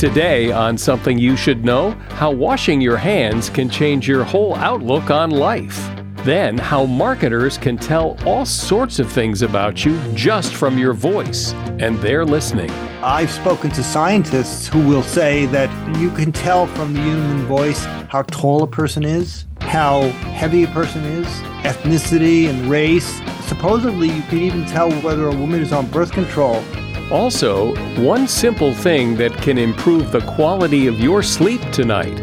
Today, on Something You Should Know, how washing your hands can change your whole outlook on life. Then, how marketers can tell all sorts of things about you just from your voice, and they're listening. I've spoken to scientists who will say that you can tell from the human voice how tall a person is, how heavy a person is, ethnicity and race. Supposedly, you can even tell whether a woman is on birth control also, one simple thing that can improve the quality of your sleep tonight.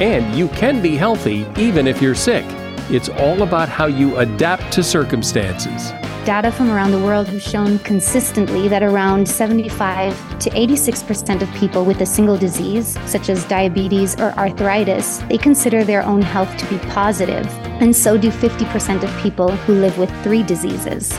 And you can be healthy even if you're sick. It's all about how you adapt to circumstances. Data from around the world have shown consistently that around 75 to 86% of people with a single disease, such as diabetes or arthritis, they consider their own health to be positive, and so do 50% of people who live with three diseases.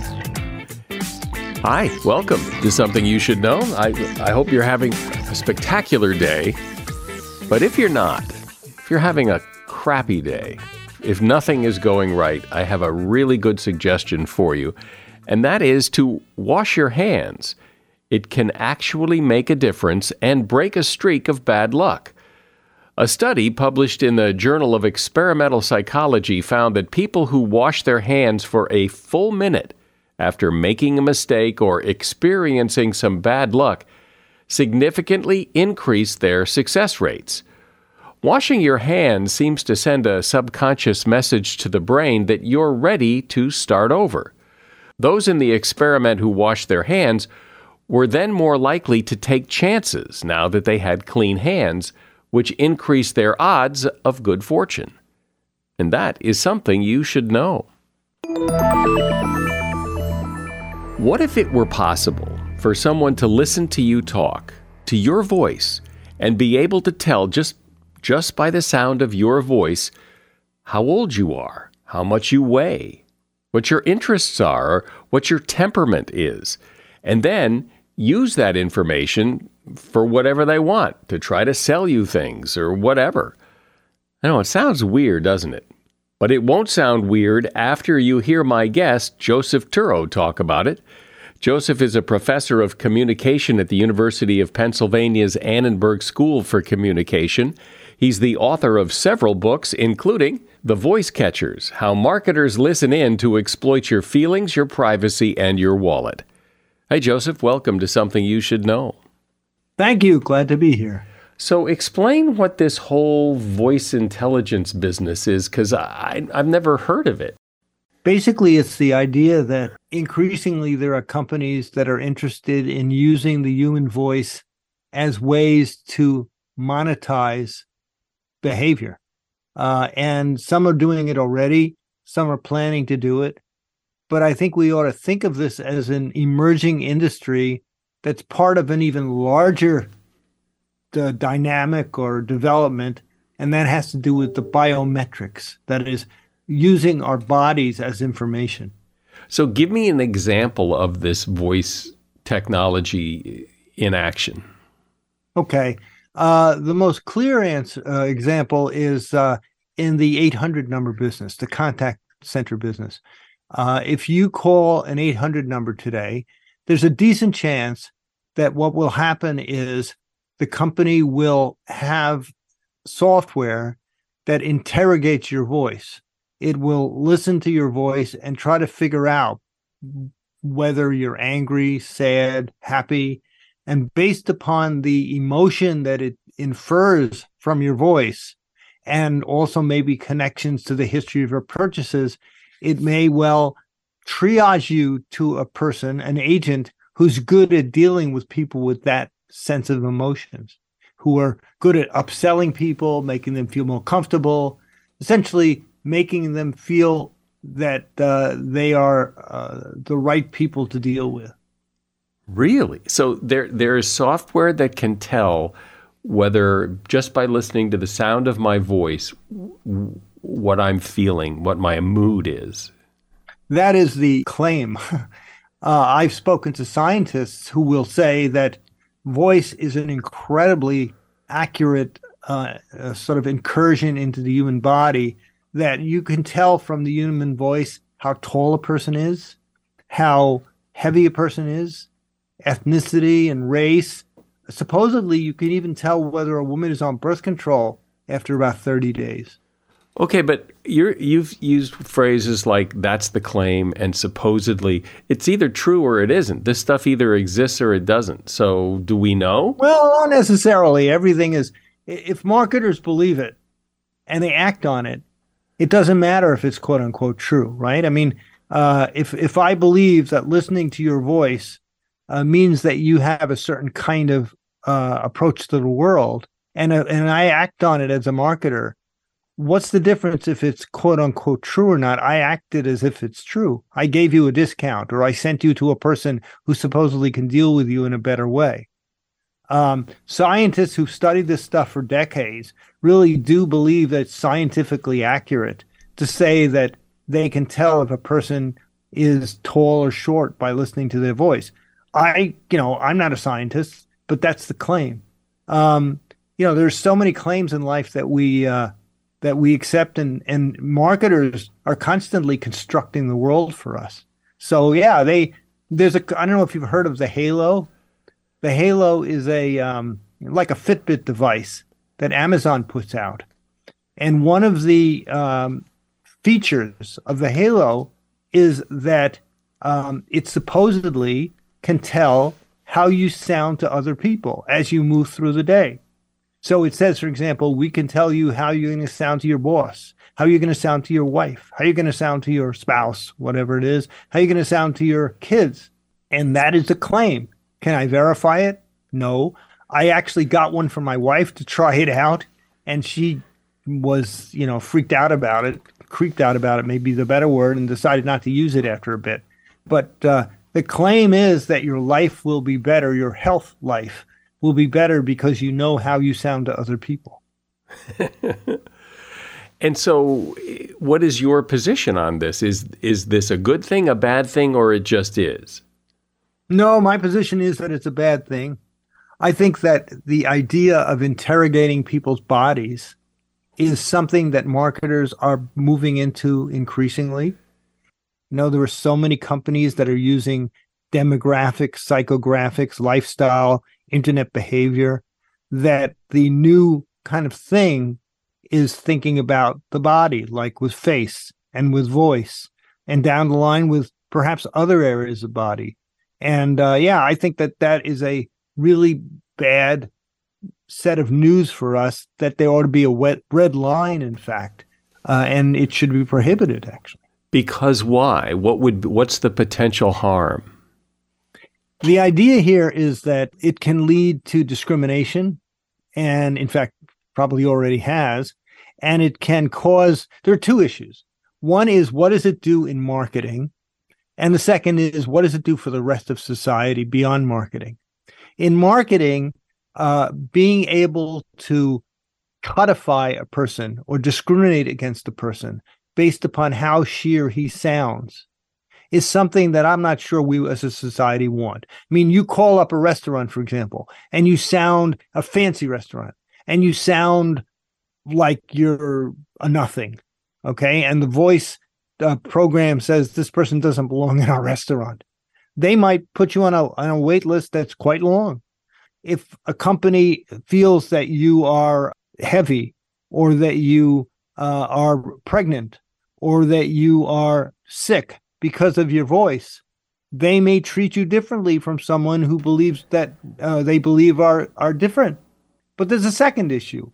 Hi, welcome to Something You Should Know. I, I hope you're having a spectacular day. But if you're not, if you're having a crappy day, if nothing is going right, I have a really good suggestion for you, and that is to wash your hands. It can actually make a difference and break a streak of bad luck. A study published in the Journal of Experimental Psychology found that people who wash their hands for a full minute after making a mistake or experiencing some bad luck significantly increase their success rates. Washing your hands seems to send a subconscious message to the brain that you're ready to start over. Those in the experiment who washed their hands were then more likely to take chances now that they had clean hands, which increased their odds of good fortune. And that is something you should know. What if it were possible for someone to listen to you talk, to your voice, and be able to tell just, just by the sound of your voice how old you are, how much you weigh, what your interests are, what your temperament is, and then use that information for whatever they want to try to sell you things or whatever? I know it sounds weird, doesn't it? But it won't sound weird after you hear my guest, Joseph Turow, talk about it. Joseph is a professor of communication at the University of Pennsylvania's Annenberg School for Communication. He's the author of several books, including The Voice Catchers How Marketers Listen In to Exploit Your Feelings, Your Privacy, and Your Wallet. Hey, Joseph, welcome to Something You Should Know. Thank you. Glad to be here. So, explain what this whole voice intelligence business is, because I've never heard of it. Basically, it's the idea that increasingly there are companies that are interested in using the human voice as ways to monetize behavior. Uh, and some are doing it already, some are planning to do it. But I think we ought to think of this as an emerging industry that's part of an even larger uh, dynamic or development, and that has to do with the biometrics, that is, using our bodies as information. So, give me an example of this voice technology in action. Okay. Uh, the most clear answer, uh, example is uh, in the 800 number business, the contact center business. Uh, if you call an 800 number today, there's a decent chance that what will happen is the company will have software that interrogates your voice. It will listen to your voice and try to figure out whether you're angry, sad, happy, and based upon the emotion that it infers from your voice and also maybe connections to the history of your purchases, it may well triage you to a person, an agent who's good at dealing with people with that sense of emotions, who are good at upselling people, making them feel more comfortable, essentially making them feel that uh, they are uh, the right people to deal with. Really? So there there is software that can tell whether just by listening to the sound of my voice what I'm feeling, what my mood is. That is the claim. Uh, I've spoken to scientists who will say that voice is an incredibly accurate uh, uh, sort of incursion into the human body that you can tell from the human voice how tall a person is, how heavy a person is, ethnicity and race. Supposedly, you can even tell whether a woman is on birth control after about 30 days. Okay, but you have used phrases like "that's the claim" and supposedly. It's either true or it isn't. This stuff either exists or it doesn't. So, do we know? Well, not necessarily. Everything is. If marketers believe it and they act on it, it doesn't matter if it's quote unquote true, right? I mean, uh, if if I believe that listening to your voice uh, means that you have a certain kind of uh, approach to the world, and uh, and I act on it as a marketer what's the difference if it's quote unquote true or not? I acted as if it's true. I gave you a discount or I sent you to a person who supposedly can deal with you in a better way. Um, scientists who've studied this stuff for decades really do believe that it's scientifically accurate to say that they can tell if a person is tall or short by listening to their voice. I, you know, I'm not a scientist, but that's the claim. Um, you know, there's so many claims in life that we uh, that we accept and and marketers are constantly constructing the world for us. So yeah, they there's a I don't know if you've heard of the Halo. The Halo is a um, like a Fitbit device that Amazon puts out, and one of the um, features of the Halo is that um, it supposedly can tell how you sound to other people as you move through the day. So it says, for example, we can tell you how you're going to sound to your boss, how you're going to sound to your wife, how you're going to sound to your spouse, whatever it is, how you're going to sound to your kids. And that is a claim. Can I verify it? No. I actually got one for my wife to try it out, and she was, you know, freaked out about it, creeped out about it, maybe the better word, and decided not to use it after a bit. But uh, the claim is that your life will be better, your health life will be better because you know how you sound to other people. and so what is your position on this? Is is this a good thing, a bad thing or it just is? No, my position is that it's a bad thing. I think that the idea of interrogating people's bodies is something that marketers are moving into increasingly. You know, there are so many companies that are using demographics, psychographics, lifestyle, internet behavior that the new kind of thing is thinking about the body, like with face and with voice, and down the line with perhaps other areas of body. And uh, yeah, I think that that is a really bad set of news for us that there ought to be a wet red line, in fact, uh, and it should be prohibited, actually. Because why? What would what's the potential harm? The idea here is that it can lead to discrimination, and in fact, probably already has, and it can cause. There are two issues. One is what does it do in marketing, and the second is what does it do for the rest of society beyond marketing. In marketing, uh, being able to codify a person or discriminate against a person based upon how she or he sounds is something that I'm not sure we as a society want. I mean, you call up a restaurant, for example, and you sound a fancy restaurant and you sound like you're a nothing. Okay. And the voice uh, program says this person doesn't belong in our restaurant. They might put you on a, on a wait list that's quite long if a company feels that you are heavy or that you uh, are pregnant or that you are sick because of your voice, they may treat you differently from someone who believes that uh, they believe are are different. But there's a second issue,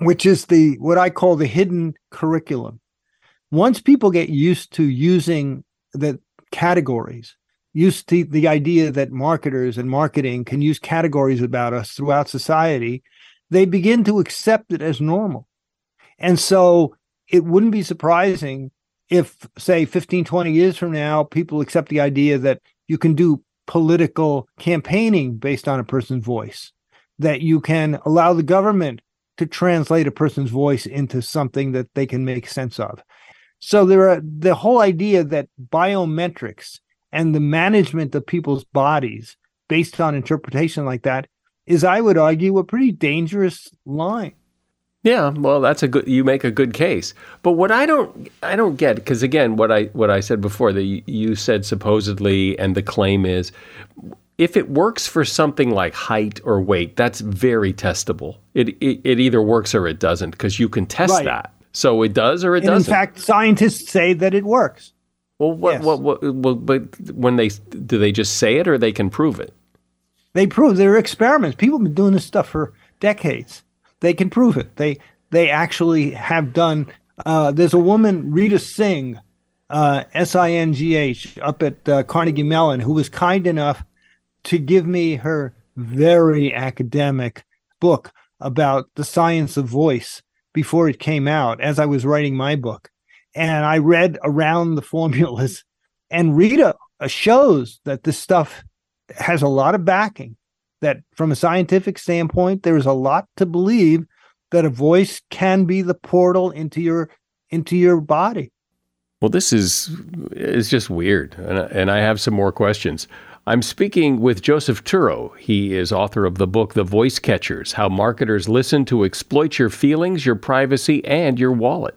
which is the what I call the hidden curriculum. Once people get used to using the categories, used to the idea that marketers and marketing can use categories about us throughout society, they begin to accept it as normal. And so it wouldn't be surprising if, say, 15, 20 years from now, people accept the idea that you can do political campaigning based on a person's voice, that you can allow the government to translate a person's voice into something that they can make sense of. So there are the whole idea that biometrics and the management of people's bodies based on interpretation like that is, I would argue, a pretty dangerous line. Yeah, well, that's a good. You make a good case, but what I don't, I don't get because again, what I what I said before that you said supposedly, and the claim is, if it works for something like height or weight, that's very testable. It it, it either works or it doesn't because you can test right. that. So it does or it and doesn't. In fact, scientists say that it works. Well, what, yes. what, what, what, but when they do they just say it or they can prove it? They prove there are experiments. People have been doing this stuff for decades. They can prove it. They they actually have done. Uh, there's a woman, Rita Singh, uh, S I N G H, up at uh, Carnegie Mellon, who was kind enough to give me her very academic book about the science of voice before it came out as I was writing my book and I read around the formulas, and Rita shows that this stuff has a lot of backing. That from a scientific standpoint, there is a lot to believe that a voice can be the portal into your into your body. Well, this is is just weird, and, and I have some more questions. I'm speaking with Joseph Turow. He is author of the book The Voice Catchers How Marketers Listen to Exploit Your Feelings, Your Privacy, and Your Wallet.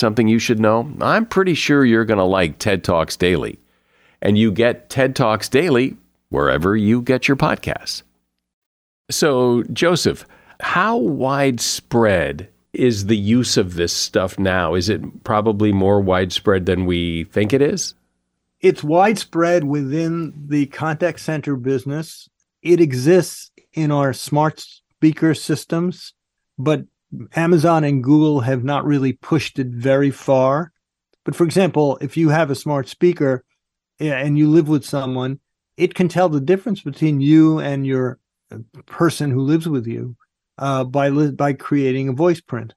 something you should know? I'm pretty sure you're going to like TED Talks Daily. And you get TED Talks Daily wherever you get your podcasts. So, Joseph, How widespread is the use of this stuff now? Is it probably more widespread than we think it is? It's widespread within the contact center business. It exists in our smart speaker systems, but Amazon and Google have not really pushed it very far. But for example, if you have a smart speaker and you live with someone, it can tell the difference between you and your uh, person who lives with you uh, by by creating a voice print.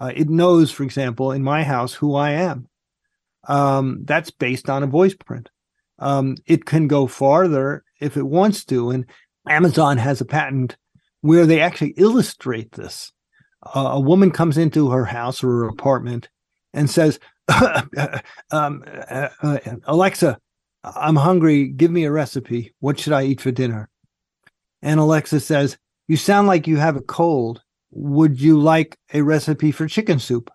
Uh, it knows, for example, in my house who I am. Um, that's based on a voice print. Um, it can go farther if it wants to, and Amazon has a patent where they actually illustrate this. A woman comes into her house or her apartment and says, um, uh, uh, "Alexa, I'm hungry. Give me a recipe. What should I eat for dinner?" And Alexa says, you sound like you have a cold. Would you like a recipe for chicken soup?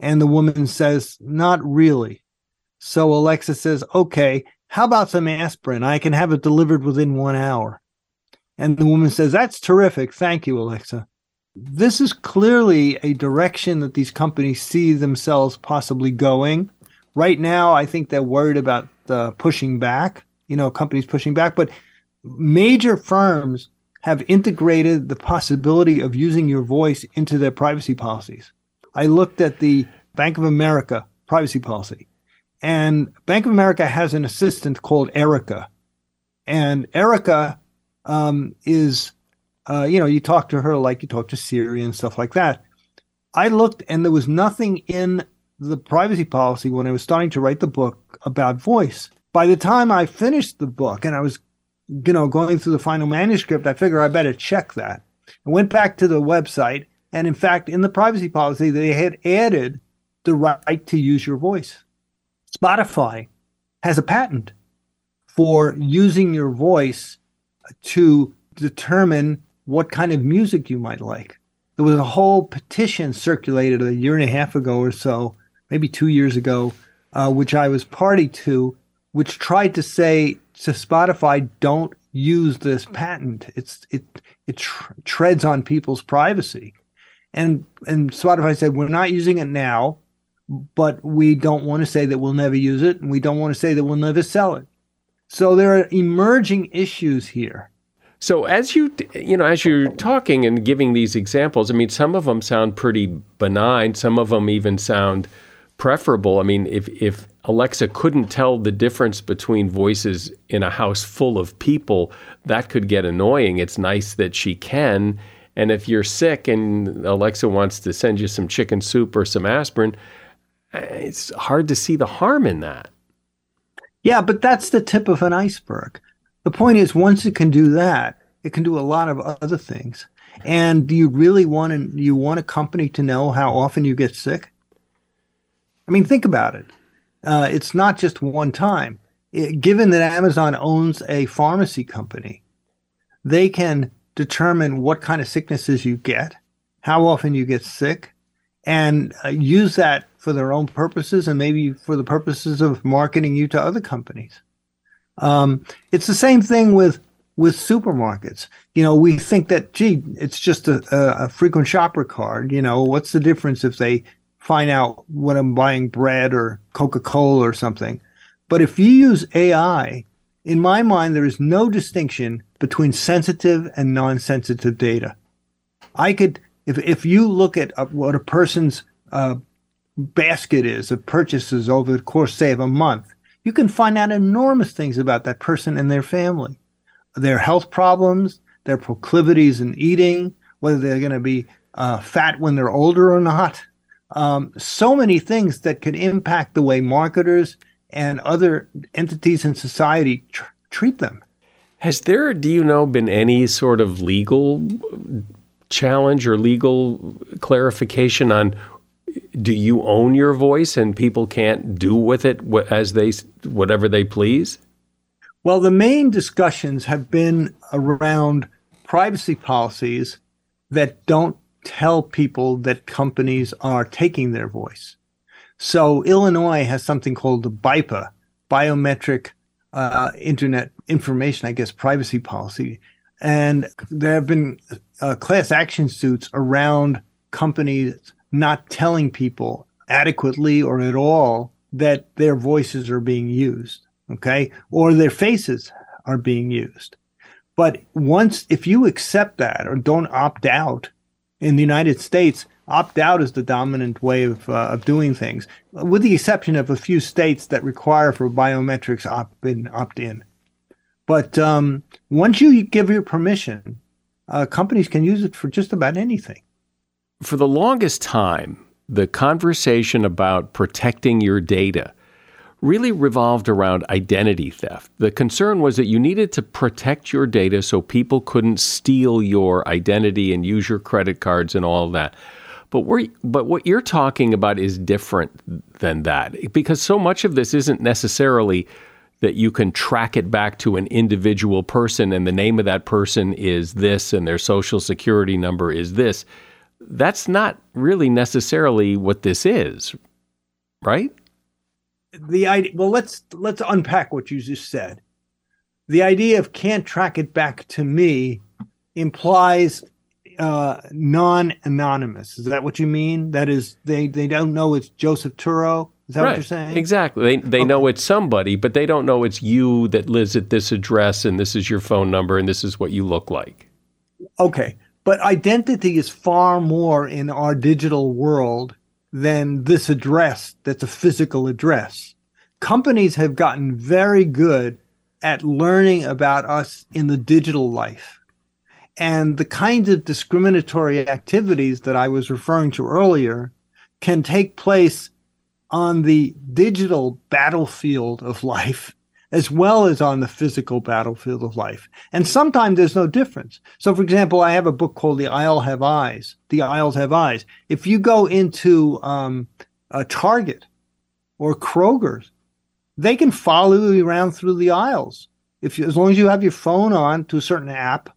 And the woman says, Not really. So Alexa says, Okay, how about some aspirin? I can have it delivered within one hour. And the woman says, That's terrific. Thank you, Alexa. This is clearly a direction that these companies see themselves possibly going. Right now, I think they're worried about uh, pushing back, you know, companies pushing back, but major firms have integrated the possibility of using your voice into their privacy policies. I looked at the Bank of America privacy policy, and Bank of America has an assistant called Erica. And Erica um, is, uh, you know, you talk to her like you talk to Siri and stuff like that. I looked, and there was nothing in the privacy policy when I was starting to write the book about voice. By the time I finished the book and I was you know, going through the final manuscript, I figure I better check that. I went back to the website, and in fact, in the privacy policy, they had added the right to use your voice. Spotify has a patent for using your voice to determine what kind of music you might like. There was a whole petition circulated a year and a half ago or so, maybe two years ago, uh, which I was party to, which tried to say to Spotify, don't use this patent. It's it it tr- treads on people's privacy, and and Spotify said we're not using it now, but we don't want to say that we'll never use it, and we don't want to say that we'll never sell it. So there are emerging issues here. So as you you know as you're talking and giving these examples, I mean some of them sound pretty benign, some of them even sound preferable. I mean, if if Alexa couldn't tell the difference between voices in a house full of people, that could get annoying. It's nice that she can. And if you're sick and Alexa wants to send you some chicken soup or some aspirin, eh, it's hard to see the harm in that. Yeah, but that's the tip of an iceberg. The point is, once it can do that, it can do a lot of other things. And do you really want to, you want a company to know how often you get sick? I mean, think about it. Uh, it's not just one time. It, given that Amazon owns a pharmacy company, they can determine what kind of sicknesses you get, how often you get sick, and uh, use that for their own purposes and maybe for the purposes of marketing you to other companies. Um, it's the same thing with with supermarkets. You know, we think that gee, it's just a, a, frequent shopper card. You know, what's the difference if they find out when I'm buying bread or Coca Cola or something. But if you use AI, in my mind, there is no distinction between sensitive and non sensitive data. I could, if, if you look at uh, what a person's uh, basket is of purchases over the course, say, of a month, you can find out enormous things about that person and their family, their health problems, their proclivities in eating, whether they're going to be uh, fat when they're older or not, um, so many things that could impact the way marketers and other entities in society tr- treat them. Has there, do you know, been any sort of legal challenge or legal clarification on do you own your voice and people can't do with it as they whatever they please? Well, the main discussions have been around privacy policies that don't tell people that companies are taking their voice. So Illinois has something called the BIPA, Biometric uh, Internet Information, I guess, Privacy Policy. And there have been uh, class action suits around companies not telling people adequately or at all that their voices are being used, okay, or their faces are being used. But once, if you accept that or don't opt out in the United States, opt out is the dominant way of, uh, of doing things, with the exception of a few states that require for biometrics opt in. Opt in. But um, once you give your permission, uh, companies can use it for just about anything. For the longest time, the conversation about protecting your data really revolved around identity theft. The concern was that you needed to protect your data so people couldn't steal your identity and use your credit cards and all that. But we but what you're talking about is different than that because so much of this isn't necessarily that you can track it back to an individual person and the name of that person is this and their social security number is this. That's not really necessarily what this is, right? The idea well let's let's unpack what you just said. The idea of can't track it back to me implies uh, non-anonymous. Is that what you mean? That is, they they don't know it's Joseph Turow. Is that right. what you're saying? Exactly. They they okay. know it's somebody, but they don't know it's you that lives at this address and this is your phone number and this is what you look like. Okay, but identity is far more in our digital world than this address. That's a physical address. Companies have gotten very good at learning about us in the digital life and the kinds of discriminatory activities that I was referring to earlier can take place on the digital battlefield of life as well as on the physical battlefield of life. And sometimes there's no difference. So, for example, I have a book called The Isle Have Eyes. The Aisles Have Eyes. If you go into um, a Target or Kroger's, they can follow you around through the aisles. If you, as long as you have your phone on to a certain app,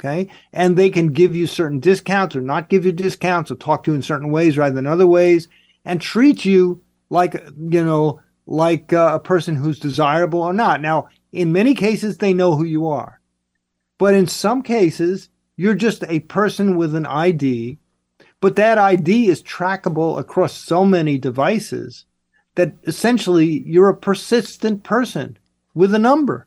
Okay. And they can give you certain discounts or not give you discounts or talk to you in certain ways rather than other ways and treat you like, you know, like uh, a person who's desirable or not. Now, in many cases, they know who you are. But in some cases, you're just a person with an ID, but that ID is trackable across so many devices that essentially you're a persistent person with a number.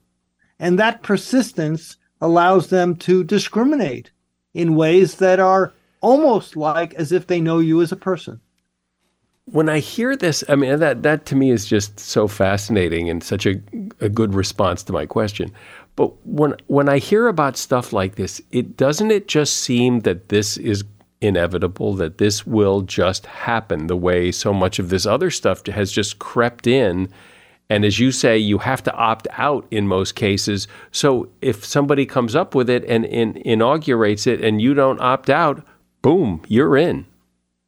And that persistence allows them to discriminate in ways that are almost like as if they know you as a person. When I hear this, I mean that that to me is just so fascinating and such a, a good response to my question. But when when I hear about stuff like this, it doesn't it just seem that this is inevitable that this will just happen the way so much of this other stuff has just crept in and as you say, you have to opt out in most cases. So if somebody comes up with it and, and inaugurates it and you don't opt out, boom, you're in.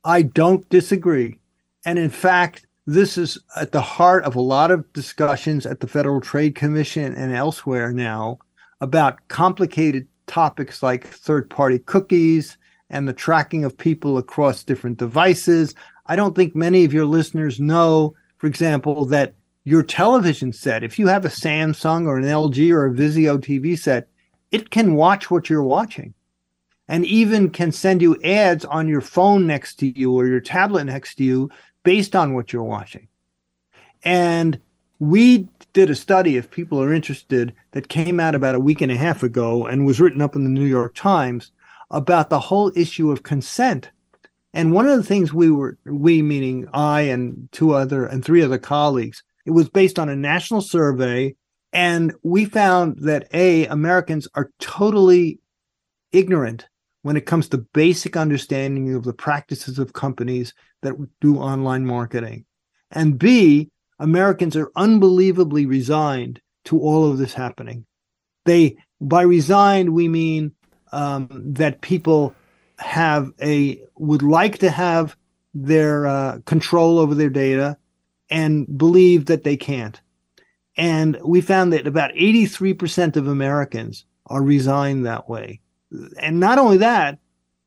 I don't disagree. And in fact, this is at the heart of a lot of discussions at the Federal Trade Commission and elsewhere now about complicated topics like third party cookies and the tracking of people across different devices. I don't think many of your listeners know, for example, that your television set, if you have a Samsung or an LG or a Vizio TV set, it can watch what you're watching and even can send you ads on your phone next to you or your tablet next to you based on what you're watching. And we did a study, if people are interested, that came out about a week and a half ago and was written up in the New York Times about the whole issue of consent. And one of the things we were, we meaning I and two other and three other colleagues, it was based on a national survey. And we found that A, Americans are totally ignorant when it comes to basic understanding of the practices of companies that do online marketing. And B, Americans are unbelievably resigned to all of this happening. They, by resigned, we mean um, that people have a, would like to have their uh, control over their data and believe that they can't. And we found that about 83% of Americans are resigned that way. And not only that,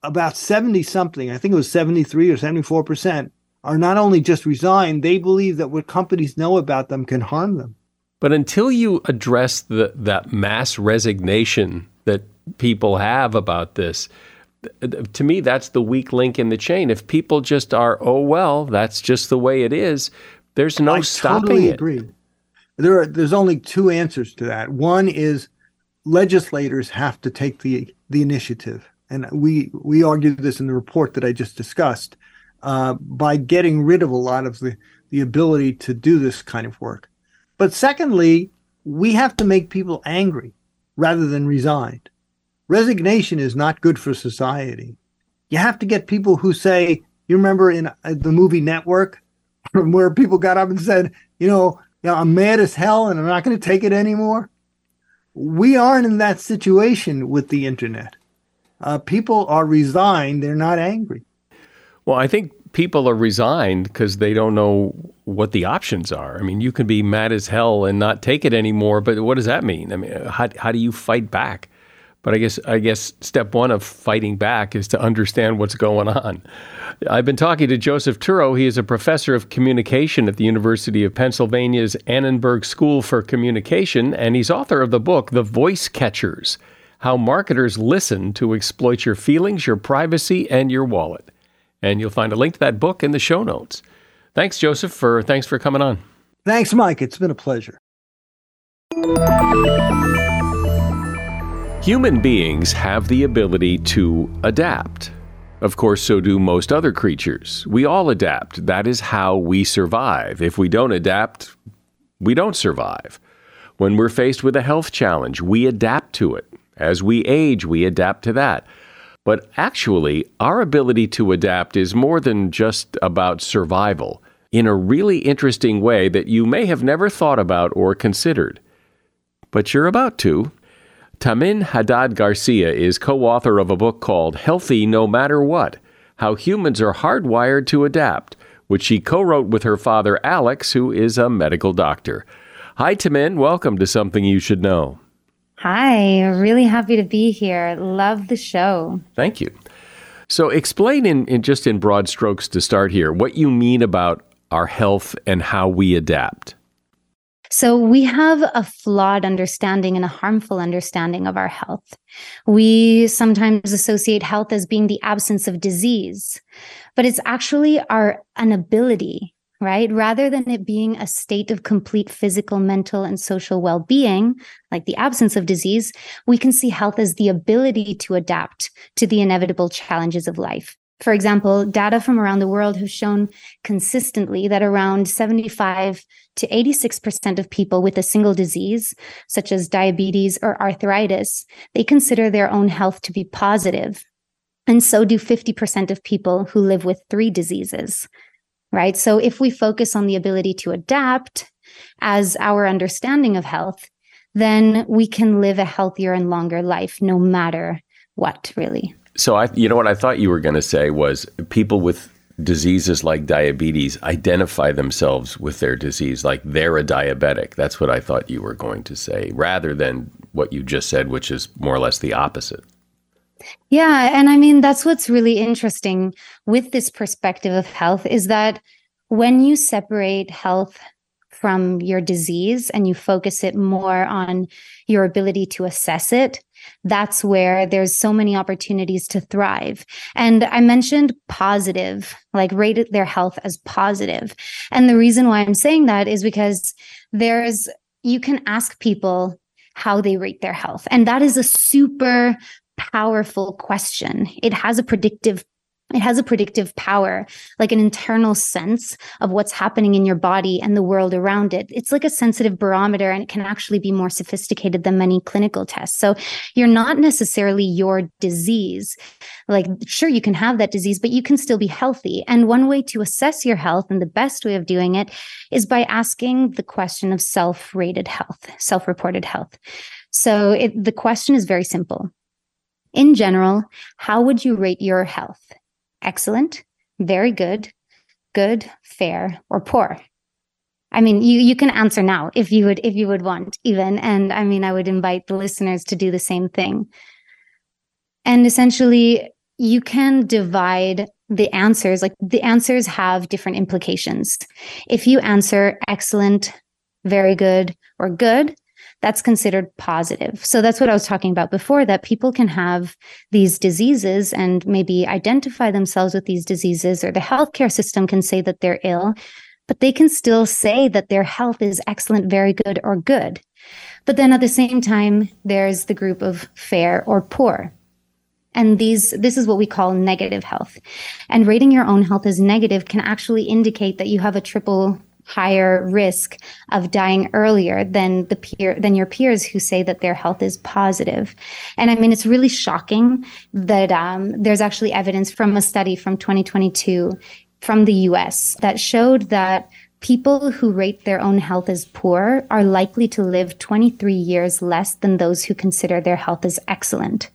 about 70 something, I think it was 73 or 74%, are not only just resigned, they believe that what companies know about them can harm them. But until you address the, that mass resignation that people have about this. To me, that's the weak link in the chain. If people just are, oh well, that's just the way it is. There's no I stopping totally it. agree. There are, there's only two answers to that. One is legislators have to take the the initiative, and we we argued this in the report that I just discussed uh, by getting rid of a lot of the the ability to do this kind of work. But secondly, we have to make people angry rather than resigned. Resignation is not good for society. You have to get people who say, you remember in uh, the movie Network, where people got up and said, you know, yeah, I'm mad as hell and I'm not going to take it anymore. We aren't in that situation with the internet. Uh, people are resigned, they're not angry. Well, I think people are resigned because they don't know what the options are. I mean, you can be mad as hell and not take it anymore, but what does that mean? I mean, how, how do you fight back? But I guess I guess step one of fighting back is to understand what's going on. I've been talking to Joseph Turow. He is a professor of communication at the University of Pennsylvania's Annenberg School for Communication, and he's author of the book The Voice Catchers: How Marketers Listen to Exploit Your Feelings, Your Privacy, and Your Wallet. And you'll find a link to that book in the show notes. Thanks, Joseph, for thanks for coming on. Thanks, Mike. It's been a pleasure. Human beings have the ability to adapt. Of course, so do most other creatures. We all adapt. That is how we survive. If we don't adapt, we don't survive. When we're faced with a health challenge, we adapt to it. As we age, we adapt to that. But actually, our ability to adapt is more than just about survival in a really interesting way that you may have never thought about or considered. But you're about to. Tamen Jadad-Garcia is co author of a book called Healthy No Matter What How Humans Are Hardwired to Adapt, which she co wrote with her father, Alex, who is a medical doctor. Hi, Tamen. Welcome to Something You Should Know. Hi, really happy to be here. Love the show. Thank you. So, explain in, in just in broad strokes to start here what you mean about our health and how we adapt. So we have a flawed understanding and a harmful understanding of our health. We sometimes associate health as being the absence of disease, but it's actually our inability, right? Rather than it being a state of complete physical, mental, and social well being, like the absence of disease, we can see health as the ability to adapt to the inevitable challenges of life. For example, data from around the world have shown consistently that around 75 to 86% of people with a single disease, such as diabetes or arthritis, they consider their own health to be positive. And so do 50% of people who live with three diseases, right? So if we focus on the ability to adapt as our understanding of health, then we can live a healthier and longer life no matter what, really. So I, you know what I thought you were going to say was people with diseases like diabetes identify themselves with their disease, like they're a diabetic. That's what I thought you were going to say, rather than what you just said, which is more or less the opposite. Yeah, and I mean that's what's really interesting with this perspective of health is that when you separate health from your disease and you focus it more on your ability to assess it, that's where there's so many opportunities to thrive. And I mentioned positive, like rated their health as positive. And the reason why I'm saying that is because there's, you can ask people how they rate their health. And that is a super powerful question. It has a predictive it has a predictive power, like an internal sense of what's happening in your body and the world around it. It's like a sensitive barometer and it can actually be more sophisticated than many clinical tests. So you're not necessarily your disease. Like, sure, you can have that disease, but you can still be healthy. And one way to assess your health and the best way of doing it is by asking the question of self rated health, self reported health. So it, the question is very simple. In general, how would you rate your health? Excellent, very good, good, fair, or poor? I mean, you you can answer now if you would if you would want even and I mean I would invite the listeners to do the same thing. And essentially you can divide the answers like the answers have different implications. If you answer excellent, very good or good, that's considered positive. So that's what I was talking about before that people can have these diseases and maybe identify themselves with these diseases, or the healthcare system can say that they're ill, but they can still say that their health is excellent, very good, or good. But then at the same time, there's the group of fair or poor. And these, this is what we call negative health. And rating your own health as negative can actually indicate that you have a triple higher risk of dying earlier than the peer than your peers who say that their health is positive. And i mean it's really shocking that um, there's actually evidence from a study from 2022 from the us that showed that people who rate their own health as poor are likely to live 23 years less than those who consider their health as excellent.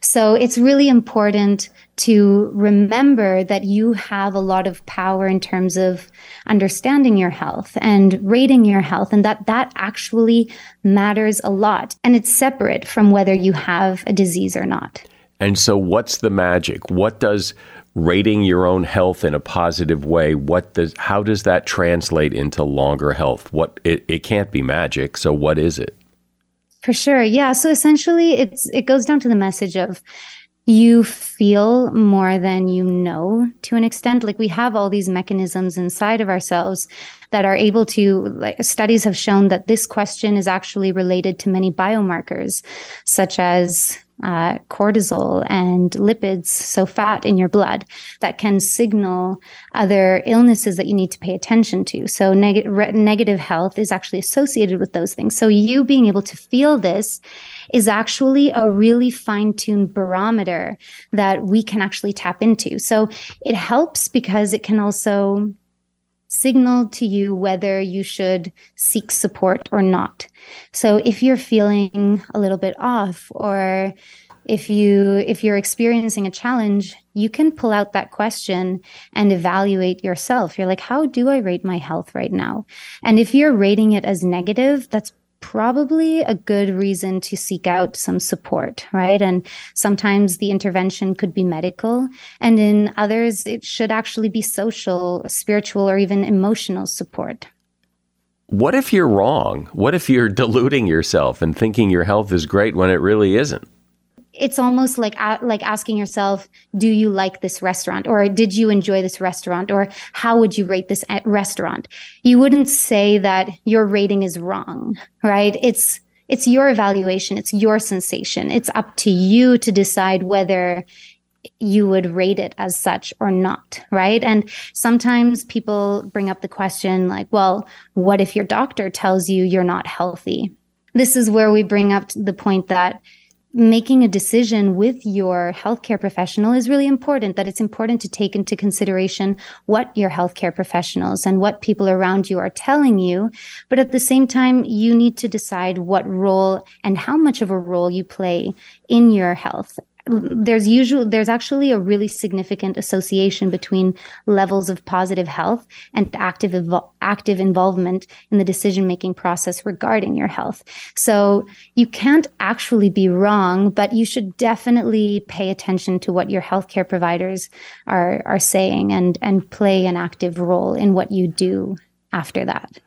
So it's really important to remember that you have a lot of power in terms of understanding your health and rating your health and that that actually matters a lot and it's separate from whether you have a disease or not. And so what's the magic? What does rating your own health in a positive way what does how does that translate into longer health? What it, it can't be magic so what is it? For sure yeah so essentially it's it goes down to the message of you feel more than you know to an extent. Like we have all these mechanisms inside of ourselves that are able to like studies have shown that this question is actually related to many biomarkers such as uh, cortisol and lipids, so fat in your blood, that can signal other illnesses that you need to pay attention to. So neg- re- negative health is actually associated with those things. So you being able to feel this is actually a really fine tuned barometer that we can actually tap into. So it helps because it can also signal to you whether you should seek support or not. So if you're feeling a little bit off or if you if you're experiencing a challenge you can pull out that question and evaluate yourself you're like how do i rate my health right now and if you're rating it as negative that's probably a good reason to seek out some support, right? And sometimes the intervention could be medical, and in others, it should actually be social, spiritual, or even emotional support. What if you're wrong? What if you're deluding yourself and thinking your health is great when it really isn't? It's almost like like asking yourself do you like this restaurant? Or did you enjoy this restaurant? Or how would you rate this eh, restaurant? You wouldn't say that your rating is wrong right? It's it's your evaluation. It's your sensation. It's up to you to decide whether you would rate it as such or not right? And sometimes people bring up the question like well what if your doctor tells you you're not healthy? This is where we bring up the point that making a decision with your healthcare professional is really important that it's important to take into consideration what your healthcare professionals and what people around you are telling you. But at the same time you need to decide what role and how much of a role you play in your health there's usually there's actually a really significant association between levels of positive health and active active involvement in the decision making process regarding your health. So you can't actually be wrong, but you should definitely pay attention to what your healthcare providers are are saying and and play an active role in what you do after that.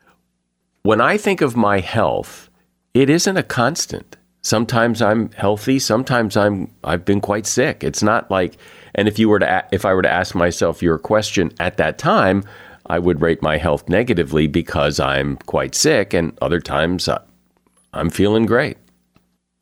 When I think of my health, it isn't a constant Sometimes I'm healthy. Sometimes I'm I've been quite sick. It's not like, and if you were to if I were to ask myself your question at that time, I would rate my health negatively because I'm quite sick, and other times uh, I'm feeling great.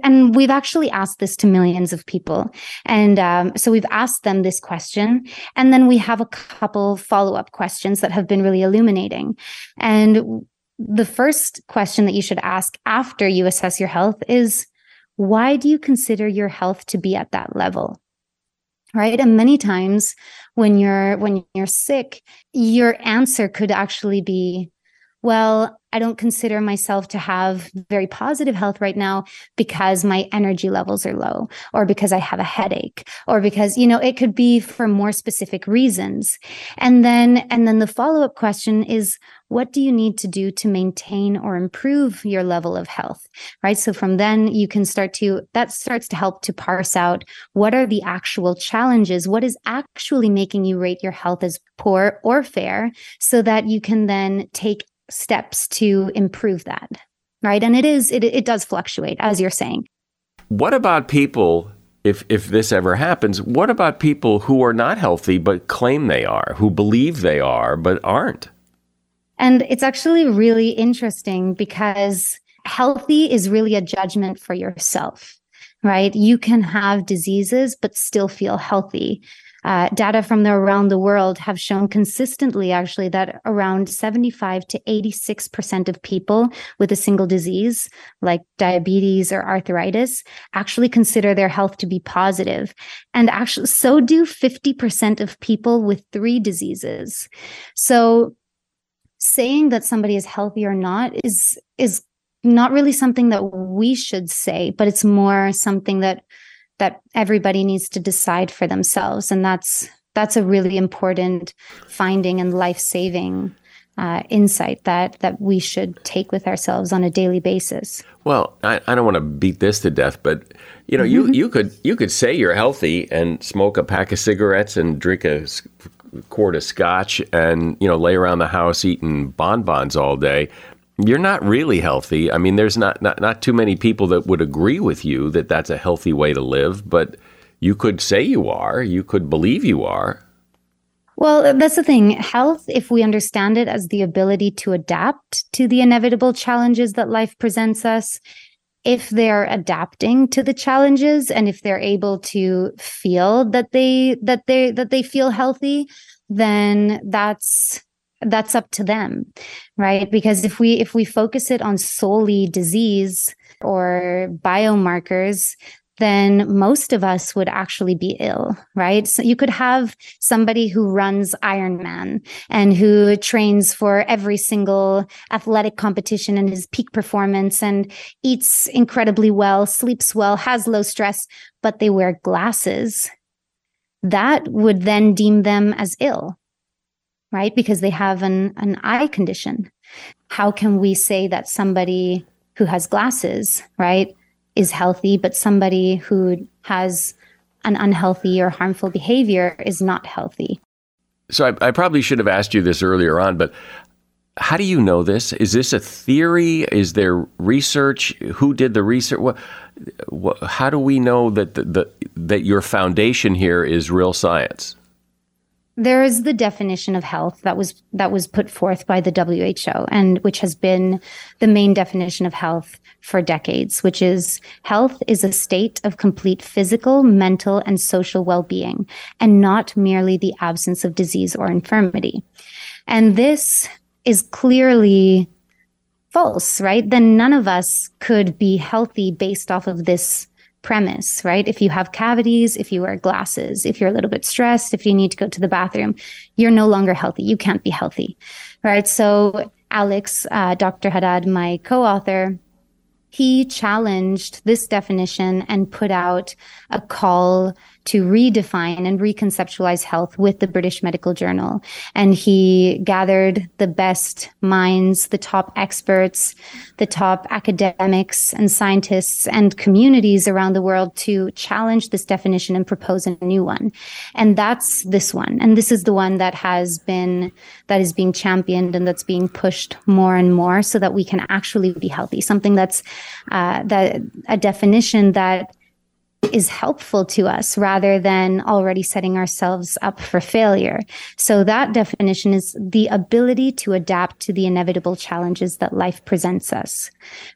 And we've actually asked this to millions of people. And um, so we've asked them this question. And then we have a couple follow up questions that have been really illuminating. And the first question that you should ask after you assess your health is why do you consider your health to be at that level? Right. And many times when you're when you're sick, your answer could actually be, well, I don't consider myself to have very positive health right now because my energy levels are low or because I have a headache or because, you know, it could be for more specific reasons. And then, and then the follow up question is, what do you need to do to maintain or improve your level of health? Right. So from then you can start to, that starts to help to parse out what are the actual challenges? What is actually making you rate your health as poor or fair so that you can then take steps to improve that. right? And it is, it, it does fluctuate, as you're saying. What about people, if, if this ever happens, what about people who are not healthy but claim they are, who believe they are but aren't? And it's actually really interesting because healthy is really a judgment for yourself, right? You can have diseases, but still feel healthy. Uh, data from the, around the world have shown consistently, actually, that around 75 to 86% of people with a single disease, like diabetes or arthritis, actually consider their health to be positive. And actually, so do 50% of people with three diseases. So, saying that somebody is healthy or not is is not really something that we should say, but it's more something that that everybody needs to decide for themselves, and that's that's a really important finding and life saving uh, insight that that we should take with ourselves on a daily basis. Well, I, I don't want to beat this to death, but you know, you, you could you could say you're healthy and smoke a pack of cigarettes and drink a quart of scotch and you know lay around the house eating bonbons all day you're not really healthy. I mean, there's not, not not too many people that would agree with you that that's a healthy way to live, but you could say you are, you could believe you are. Well, that's the thing. Health, if we understand it as the ability to adapt to the inevitable challenges that life presents us, if they're adapting to the challenges and if they're able to feel that they that they that they feel healthy, then that's that's up to them right because if we if we focus it on solely disease or biomarkers then most of us would actually be ill, right? So you could have somebody who runs Ironman and who trains for every single athletic competition and his peak performance and eats incredibly well, sleeps well, has low stress, but they wear glasses. That would then deem them as ill, right? Because they have an, an eye condition. How can we say that somebody who has glasses, right, is healthy, but somebody who has an unhealthy or harmful behavior is not healthy? So I, I probably should have asked you this earlier on, but how do you know this? Is this a theory? Is there research? Who did the research? What, what, how do we know that the, the, that your foundation here is real science? There is the definition of health that was that was put forth by the WHO and which has been the main definition of health for decades which is health is a state of complete physical mental and social well-being and not merely the absence of disease or infirmity. And this is clearly false right? Then none of us could be healthy based off of this premise, right? If you have cavities, if you wear glasses, if you're a little bit stressed, if you need to go to the bathroom, you're no longer healthy. You can't be healthy, right? So Alex, uh, Dr. Jadad, my co-author, he challenged this definition and put out a call to redefine and reconceptualize health with the British Medical Journal. And he gathered the best minds, the top experts, the top academics and scientists and communities around the world to challenge this definition and propose a new one. And that's this one. And this is the one that has been, that is being championed and that's being pushed more and more so that we can actually be healthy. Something that's, uh, that a definition that is helpful to us rather than already setting ourselves up for failure. So that definition is the ability to adapt to the inevitable challenges that life presents us.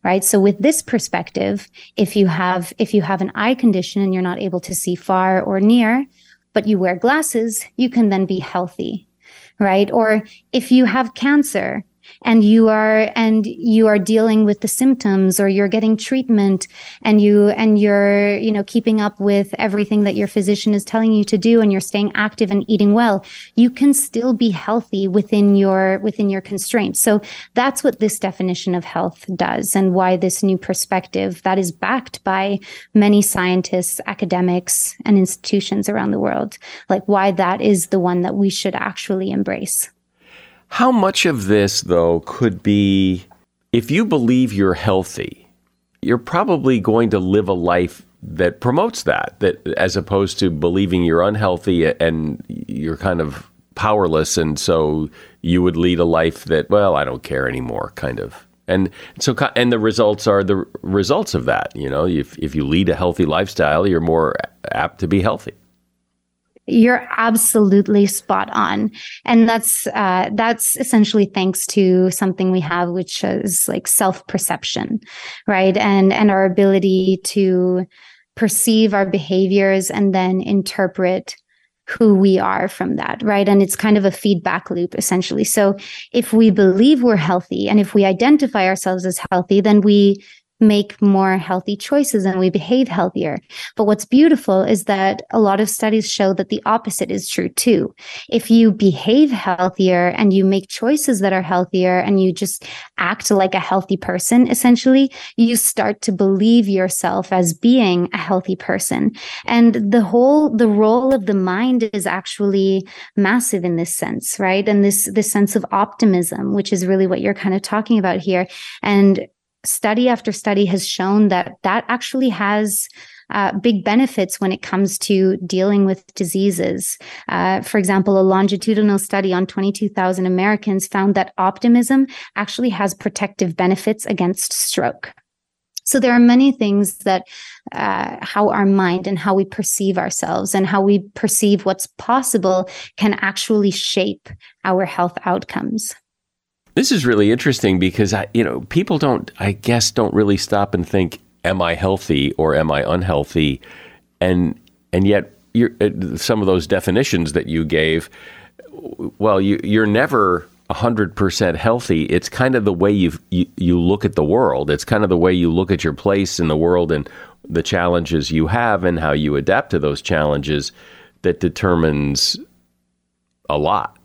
Right. So with this perspective, if you have, if you have an eye condition and you're not able to see far or near, but you wear glasses, you can then be healthy. Right. Or if you have cancer, and you are and you are dealing with the symptoms or you're getting treatment and you and you're you know keeping up with everything that your physician is telling you to do and you're staying active and eating well you can still be healthy within your within your constraints. So that's what this definition of health does and why this new perspective that is backed by many scientists academics and institutions around the world. Like why that is the one that we should actually embrace how much of this, though, could be if you believe you're healthy, you're probably going to live a life that promotes that, that as opposed to believing you're unhealthy and you're kind of powerless. And so you would lead a life that, well, I don't care anymore, kind of. And so, and the results are the results of that. You know, if if you lead a healthy lifestyle, you're more apt to be healthy. You're absolutely spot on, and that's uh, that's essentially thanks to something we have, which is like self perception, right? And and our ability to perceive our behaviors and then interpret who we are from that, right? And it's kind of a feedback loop essentially. So if we believe we're healthy and if we identify ourselves as healthy, then we make more healthy choices and we behave healthier. But what's beautiful is that a lot of studies show that the opposite is true too. If you behave healthier and you make choices that are healthier and you just act like a healthy person, essentially, you start to believe yourself as being a healthy person. And the whole, the role of the mind is actually massive in this sense, right? And this, this sense of optimism, which is really what you're kind of talking about here. And study after study has shown that that actually has uh, big benefits when it comes to dealing with diseases. Uh, for example, a longitudinal study on 22,000 Americans found that optimism actually has protective benefits against stroke. So there are many things that uh, how our mind and how we perceive ourselves and how we perceive what's possible can actually shape our health outcomes. This is really interesting because I, you know, people don't, I guess, don't really stop and think, "Am I healthy or am I unhealthy?" And and yet, uh, some of those definitions that you gave, well, you, you're never hundred percent healthy. It's kind of the way you you look at the world. It's kind of the way you look at your place in the world and the challenges you have and how you adapt to those challenges that determines a lot.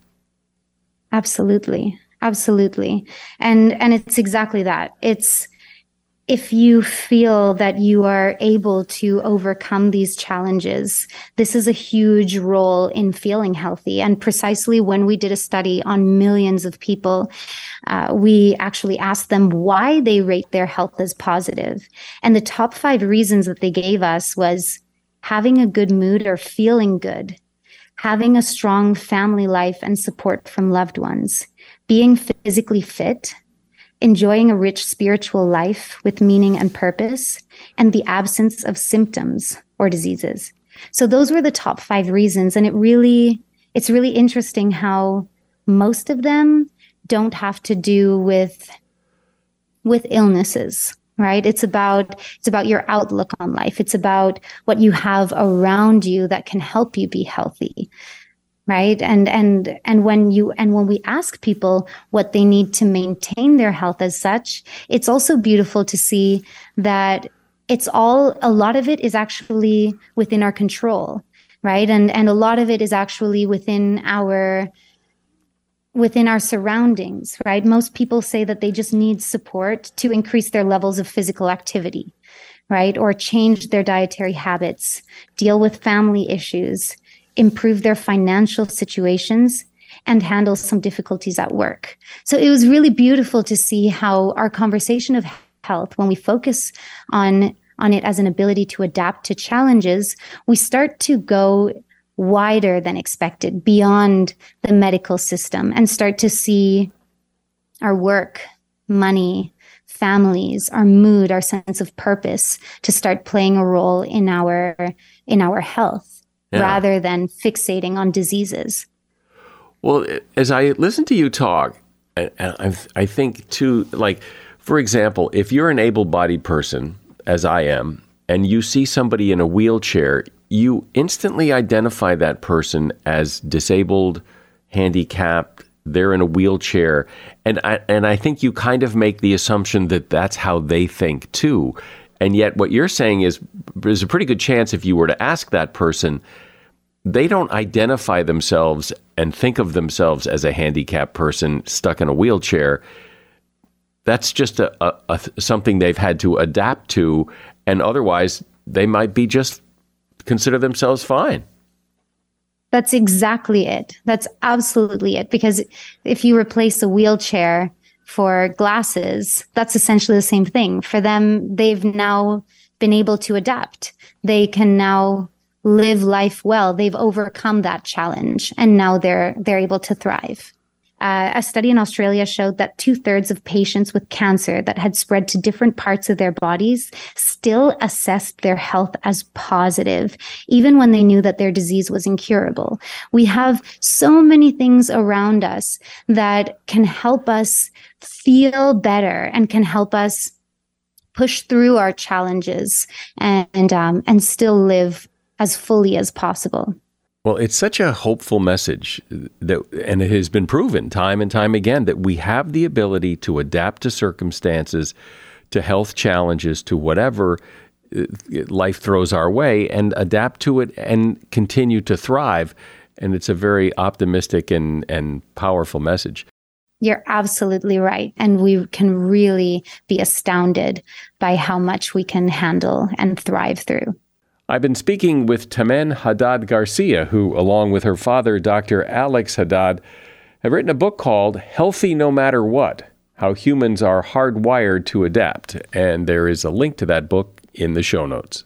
Absolutely. Absolutely. And and it's exactly that. It's if you feel that you are able to overcome these challenges, this is a huge role in feeling healthy. And precisely when we did a study on millions of people, uh, we actually asked them why they rate their health as positive. And the top five reasons that they gave us was having a good mood or feeling good, having a strong family life and support from loved ones, being physically fit, enjoying a rich spiritual life with meaning and purpose, and the absence of symptoms or diseases. So those were the top five reasons. And it really, it's really interesting how most of them don't have to do with, with illnesses right it's about it's about your outlook on life it's about what you have around you that can help you be healthy right? And and and when you and when we ask people what they need to maintain their health as such it's also beautiful to see that it's all a lot of it is actually within our control right? And and a lot of it is actually within our within our surroundings right? Most people say that they just need support to increase their levels of physical activity right? Or change their dietary habits deal with family issues improve their financial situations and handle some difficulties at work. So it was really beautiful to see how our conversation of health, when we focus on on it as an ability to adapt to challenges, we start to go wider than expected beyond the medical system and start to see our work, money, families, our mood, our sense of purpose to start playing a role in our in our health yeah. rather than fixating on diseases. Well, as I listen to you talk, I, I think too, like, for example, if you're an able bodied person, as I am, and you see somebody in a wheelchair, you instantly identify that person as disabled, handicapped, they're in a wheelchair. And I, and I think you kind of make the assumption that that's how they think too. And yet, what you're saying is there's a pretty good chance if you were to ask that person, they don't identify themselves and think of themselves as a handicapped person stuck in a wheelchair. That's just a, a, a, something they've had to adapt to, and otherwise they might be just consider themselves fine. That's exactly it. That's absolutely it. Because if you replace a wheelchair for glasses, that's essentially the same thing. For them, they've now been able to adapt. They can now live life well. They've overcome that challenge and now they're they're able to thrive. Uh, a study in Australia showed that two thirds of patients with cancer that had spread to different parts of their bodies still assessed their health as positive, even when they knew that their disease was incurable. We have so many things around us that can help us feel better and can help us push through our challenges and um, and still live as fully as possible. Well, it's such a hopeful message that, and it has been proven time and time again that we have the ability to adapt to circumstances, to health challenges, to whatever uh, life throws our way, and adapt to it and continue to thrive. And it's a very optimistic and, and powerful message. You're absolutely right. And we can really be astounded by how much we can handle and thrive through. I've been speaking with Tamen Jadad-Garcia, who, along with her father, Dr. Alex Jadad, have written a book called Healthy No Matter What How Humans Are Hardwired to Adapt. And there is a link to that book in the show notes.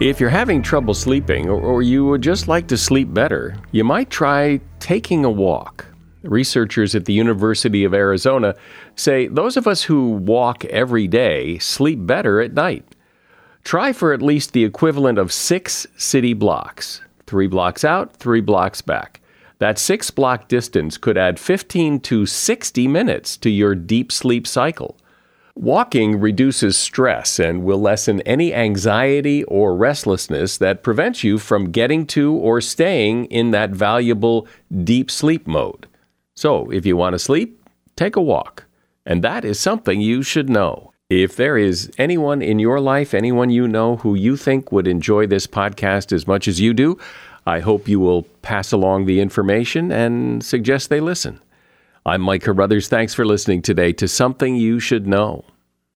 If you're having trouble sleeping, or you would just like to sleep better, you might try taking a walk. Researchers at the University of Arizona say those of us who walk every day sleep better at night. Try for at least the equivalent of six city blocks three blocks out, three blocks back. That six block distance could add 15 to 60 minutes to your deep sleep cycle. Walking reduces stress and will lessen any anxiety or restlessness that prevents you from getting to or staying in that valuable deep sleep mode. So, if you want to sleep, take a walk. And that is something you should know. If there is anyone in your life, anyone you know who you think would enjoy this podcast as much as you do, I hope you will pass along the information and suggest they listen. I'm Mike Carruthers. Thanks for listening today to Something You Should Know.